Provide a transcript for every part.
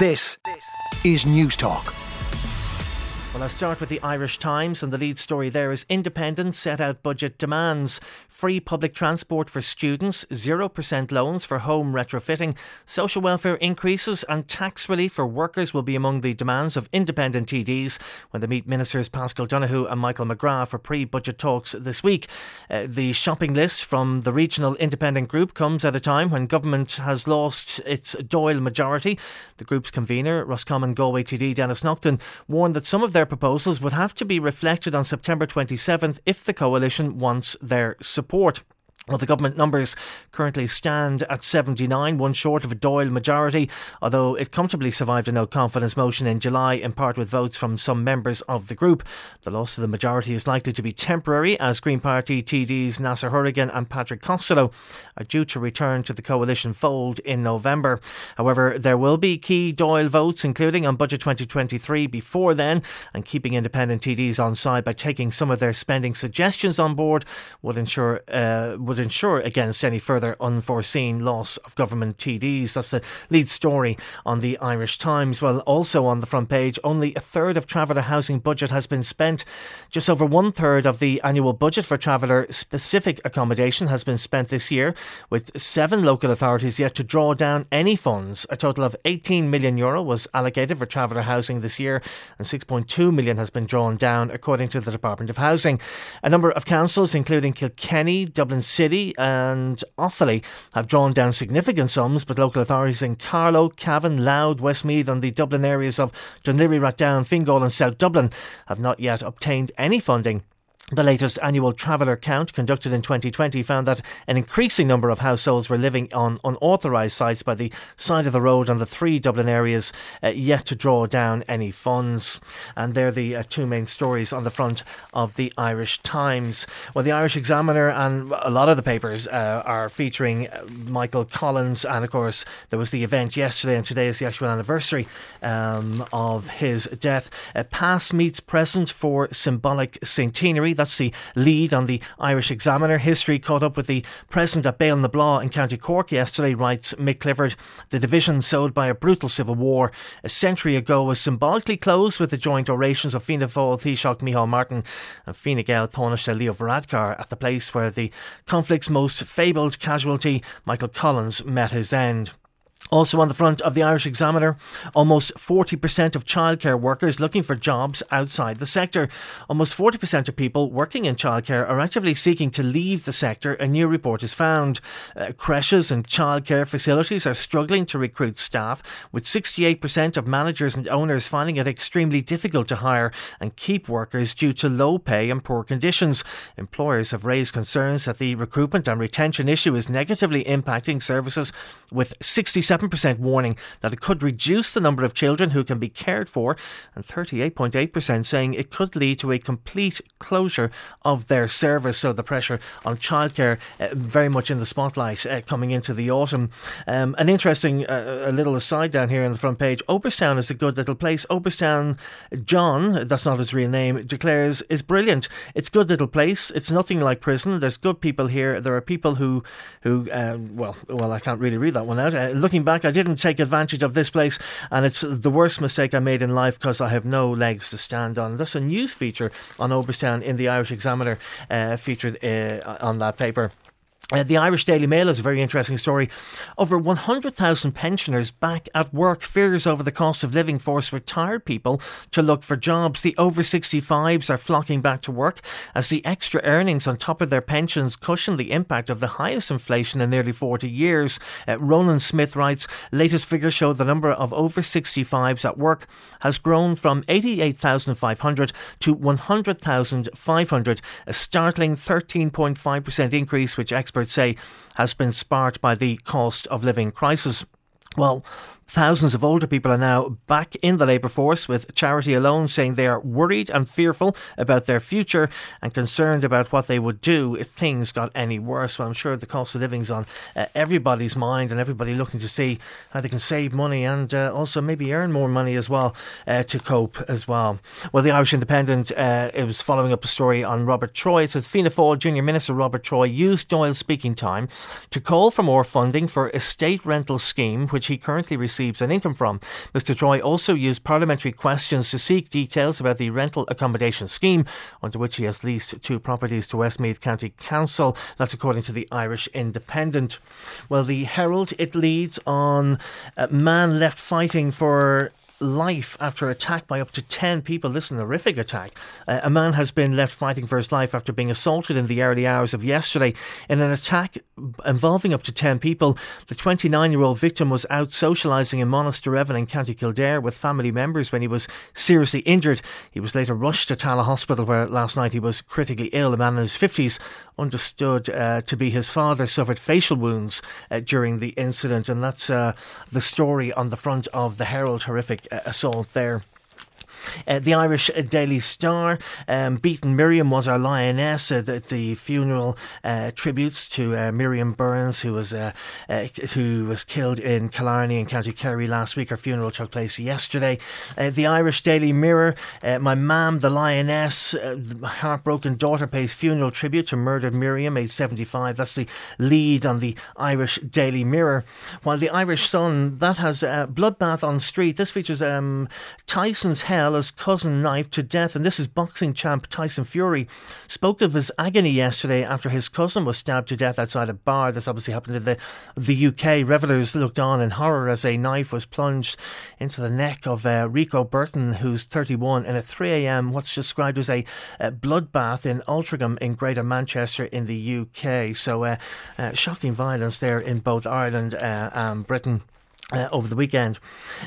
This is Newstalk. Well, I'll start with the Irish Times, and the lead story there is Independent set out budget demands. Free public transport for students, 0% loans for home retrofitting, social welfare increases, and tax relief for workers will be among the demands of independent TDs when they meet Ministers Paschal Donohoe and Michael McGrath for pre budget talks this week. Uh, the shopping list from the regional independent group comes at a time when government has lost its Dáil majority. The group's convener, Roscommon Galway TD Denis Naughten, warned that some of their their proposals would have to be reflected on September 27th if the coalition wants their support support well, the government numbers currently stand at 79, one short of a Dáil majority, although it comfortably survived a no confidence motion in July, in part with votes from some members of the group. The loss of the majority is likely to be temporary, as Green Party TDs Neasa Hourigan and Patrick Costello are due to return to the coalition fold in November. However, there will be key Dáil votes, including on Budget 2023, before then, and keeping independent TDs on side by taking some of their spending suggestions on board would ensure. Uh, would ensure against any further unforeseen loss of government TDs. That's the lead story on the Irish Times. Well, also on the front page, only a third of traveller housing budget has been spent. Just over one third of the annual budget for traveller specific accommodation has been spent this year, with seven local authorities yet to draw down any funds. A total of 18 million euro was allocated for traveller housing this year, and 6.2 million has been drawn down, according to the Department of Housing. A number of councils, including Kilkenny, Dublin City, City and Offaly have drawn down significant sums, but local authorities in Carlow, Cavan, Louth, Westmeath, and the Dublin areas of Laoghaire, Rathdown, Fingal, and South Dublin have not yet obtained any funding the latest annual traveller count conducted in 2020 found that an increasing number of households were living on unauthorised sites by the side of the road on the three Dublin areas, uh, yet to draw down any funds. And they're the uh, two main stories on the front of the Irish Times. Well, the Irish Examiner and a lot of the papers uh, are featuring uh, Michael Collins, and of course, there was the event yesterday, and today is the actual anniversary um, of his death. Uh, past meets present for symbolic centenary. That's the lead on the Irish Examiner. History caught up with the present at Béal na Bláth in County Cork yesterday, writes Mick Clifford. The division sowed by a brutal civil war a century ago was symbolically closed with the joint orations of Fianna Fáil, Taoiseach Micheál Martin and Fine Gael Tánaiste Leo Varadkar at the place where the conflict's most fabled casualty, Michael Collins, met his end. Also on the front of the Irish Examiner, almost 40% of childcare workers looking for jobs outside the sector. Almost 40% of people working in childcare are actively seeking to leave the sector, a new report has found. Uh, creches and childcare facilities are struggling to recruit staff, with 68% of managers and owners finding it extremely difficult to hire and keep workers due to low pay and poor conditions. Employers have raised concerns that the recruitment and retention issue is negatively impacting services, with 67 7% warning that it could reduce the number of children who can be cared for, and 38.8% saying it could lead to a complete closure of their service. So the pressure on childcare uh, very much in the spotlight uh, coming into the autumn. Um, an interesting uh, a little aside down here on the front page Oberstown is a good little place. Oberstown John, that's not his real name, declares is brilliant. It's a good little place. It's nothing like prison. There's good people here. There are people who, who uh, well, well, I can't really read that one out. Uh, looking back back, I didn't take advantage of this place, and it's the worst mistake I made in life because I have no legs to stand on. That's a news feature on Oberstown in the Irish Examiner, uh, featured uh, on that paper. Uh, the Irish Daily Mail has a very interesting story. Over 100,000 pensioners back at work. Fears over the cost of living force retired people to look for jobs. The over 65s are flocking back to work as the extra earnings on top of their pensions cushion the impact of the highest inflation in nearly 40 years. Uh, Roland Smith writes latest figures show the number of over 65s at work has grown from 88,500 to 100,500, a startling 13.5% increase, which experts experts say has been sparked by the cost of living crisis. Well, Thousands of older people are now back in the labour force, with Charity alone saying they are worried and fearful about their future and concerned about what they would do if things got any worse. Well, I'm sure the cost of living's on uh, everybody's mind and everybody looking to see how they can save money and uh, also maybe earn more money as well uh, to cope as well. Well, the Irish Independent uh, it was following up a story on Robert Troy. It says Fianna Fáil Junior Minister Robert Troy used Dáil's speaking time to call for more funding for a state rental scheme, which he currently receives receives an income from. Mr. Troy also used parliamentary questions to seek details about the rental accommodation scheme under which he has leased two properties to Westmeath County Council. That's according to the Irish Independent. Well, the Herald, it leads on a man left fighting for life after attack by up to 10 people. This is horrific attack. Uh, a man has been left fighting for his life after being assaulted in the early hours of yesterday in an attack involving up to 10 people. The 29 year old victim was out socialising in Monasterevin in County Kildare with family members when he was seriously injured. He was later rushed to Tallaght Hospital where last night he was critically ill. A man in his 50s understood uh, to be his father suffered facial wounds uh, during the incident and that's uh, the story on the front of the Herald horrific assault there. Uh, the Irish Daily Star, um, Beaten Miriam was our lioness at the, the, funeral uh, tributes to uh, Miriam Burns, who was uh, uh, who was killed in Killarney in County Kerry last week. Her funeral took place yesterday. Uh, the Irish Daily Mirror, my mum, the lioness, heartbroken daughter pays funeral tribute to murdered Miriam, aged 75. That's the lead on the Irish Daily Mirror. While the Irish Sun, that has Bloodbath on Street. This features um, Tyson's Hell Bella's cousin knifed to death, and this is boxing champ Tyson Fury. Spoke of his agony yesterday after his cousin was stabbed to death outside a bar. This obviously happened in the, the UK. Revellers looked on in horror as a knife was plunged into the neck of uh, Rico Burton, who's 31, in a 3am, what's described as a, a bloodbath in Altrincham in Greater Manchester in the UK. So, uh, uh, shocking violence there in both Ireland uh, and Britain. Uh, over the weekend.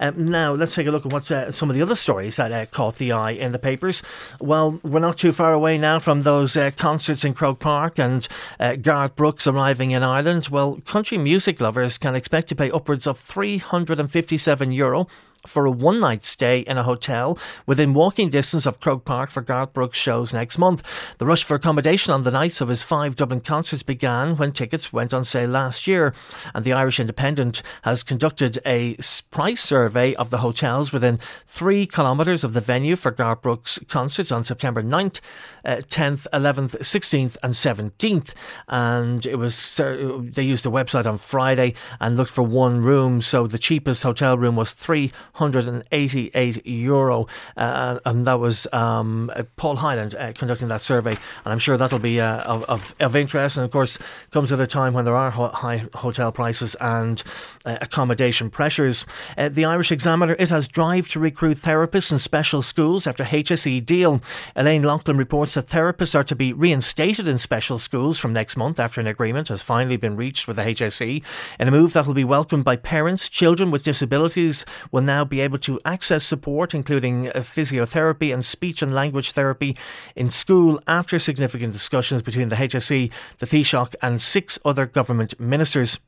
Um, now, let's take a look at what uh, some of the other stories that uh, caught the eye in the papers. Well, we're not too far away now from those uh, concerts in Croke Park and uh, Garth Brooks arriving in Ireland. Well, country music lovers can expect to pay upwards of €357 Euro for a one night stay in a hotel within walking distance of Croke Park for Garth Brooks shows next month. The rush for accommodation on the nights of his five Dublin concerts began when tickets went on sale last year, and the Irish Independent has conducted a price survey of the hotels within three kilometres of the venue for Garth Brooks concerts on September 9th, uh, 10th, 11th, 16th, and 17th. And it was uh, they used the website on Friday and looked for one room, so the cheapest hotel room was three 188 euro, uh, and that was um, uh, Paul Hyland uh, conducting that survey, and I'm sure that'll be uh, of, of, interest. And of course, comes at a time when there are ho- high hotel prices and uh, accommodation pressures. Uh, the Irish Examiner it has drive to recruit therapists in special schools after HSE deal. Elaine Loughlin reports that therapists are to be reinstated in special schools from next month after an agreement has finally been reached with the HSE, in a move that will be welcomed by parents. Children with disabilities will now be able to access support, including uh, physiotherapy and speech and language therapy, in school after significant discussions between the HSE, the Taoiseach, and six other government ministers.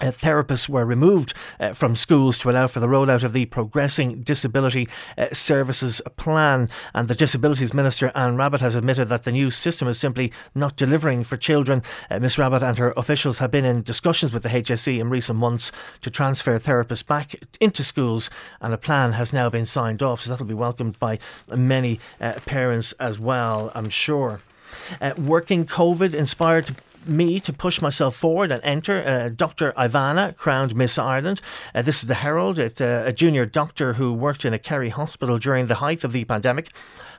Uh, therapists were removed uh, from schools to allow for the rollout of the Progressing Disability uh, Services Plan. And the Disabilities Minister, Anne Rabbitte, has admitted that the new system is simply not delivering for children. Uh, Ms. Rabbitte and her officials have been in discussions with the HSE in recent months to transfer therapists back into schools, and a plan has now been signed off. So that'll be welcomed by many uh, parents as well, I'm sure. Uh, working COVID inspired me to push myself forward and enter. Uh, Dr. Ivanna, crowned Miss Ireland. Uh, this is the Herald. Uh, a junior doctor who worked in a Kerry hospital during the height of the pandemic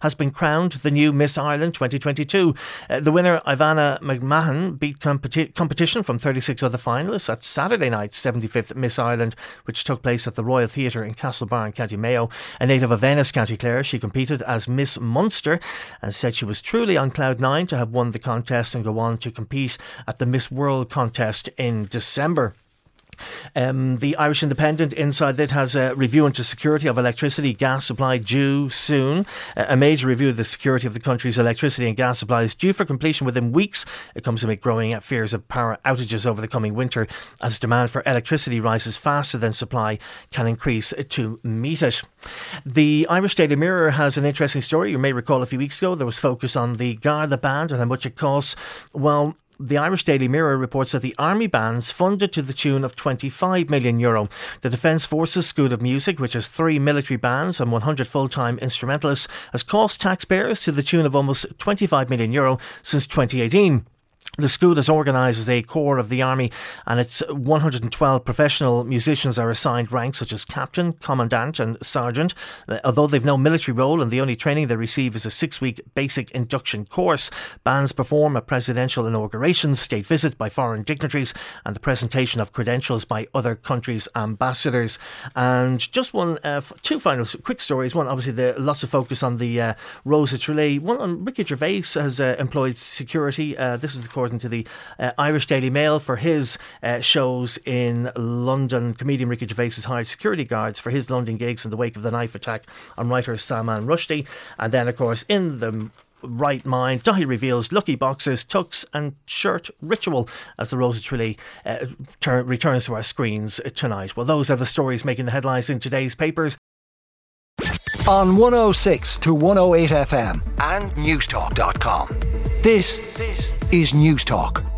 has been crowned the new Miss Ireland 2022. Uh, the winner, Ivanna McMahon, beat competi- competition from 36 other finalists at Saturday night's 75th Miss Ireland, which took place at the Royal Theatre in Castlebar, County Mayo. A native of Ennis, County Clare, she competed as Miss Munster and said she was truly on cloud nine to have won the contest and go on to compete at the Miss World contest in December. Um, the Irish Independent inside that has a review into security of electricity gas supply due soon. a major review of the security of the country's electricity and gas supply is due for completion within weeks. It comes amid growing fears of power outages over the coming winter as demand for electricity rises faster than supply can increase to meet it. The Irish Daily Mirror has an interesting story. You may recall a few weeks ago there was focus on the Garda band and how much it costs. Well, the Irish Daily Mirror reports that the Army bands funded to the tune of 25 million euro. The Defence Forces School of Music, which has three military bands and 100 full-time instrumentalists, has cost taxpayers to the tune of almost 25 million euro since 2018. The school is organised as a corps of the army, and its 112 professional musicians are assigned ranks such as captain, commandant, and sergeant. Uh, although they've no military role, and the only training they receive is a six-week basic induction course, bands perform at presidential inaugurations, state visits by foreign dignitaries, and the presentation of credentials by other countries' ambassadors. And just one, uh, two final quick stories. One, obviously, the lots of focus on the uh, Rose of Tralee. One on Ricky Gervais has uh, employed security. Uh, this is according to the uh, Irish Daily Mail, for his uh, shows in London. Comedian Ricky Gervais has hired security guards for his London gigs in the wake of the knife attack on writer Salman Rushdie. And then, of course, in the right mind. Dáithí reveals lucky boxes, tucks, and shirt ritual as the Rose of Tralee uh, ter- returns to our screens tonight. Well, those are the stories making the headlines in today's papers. On 106 to 108 FM and Newstalk.com. This, is Newstalk.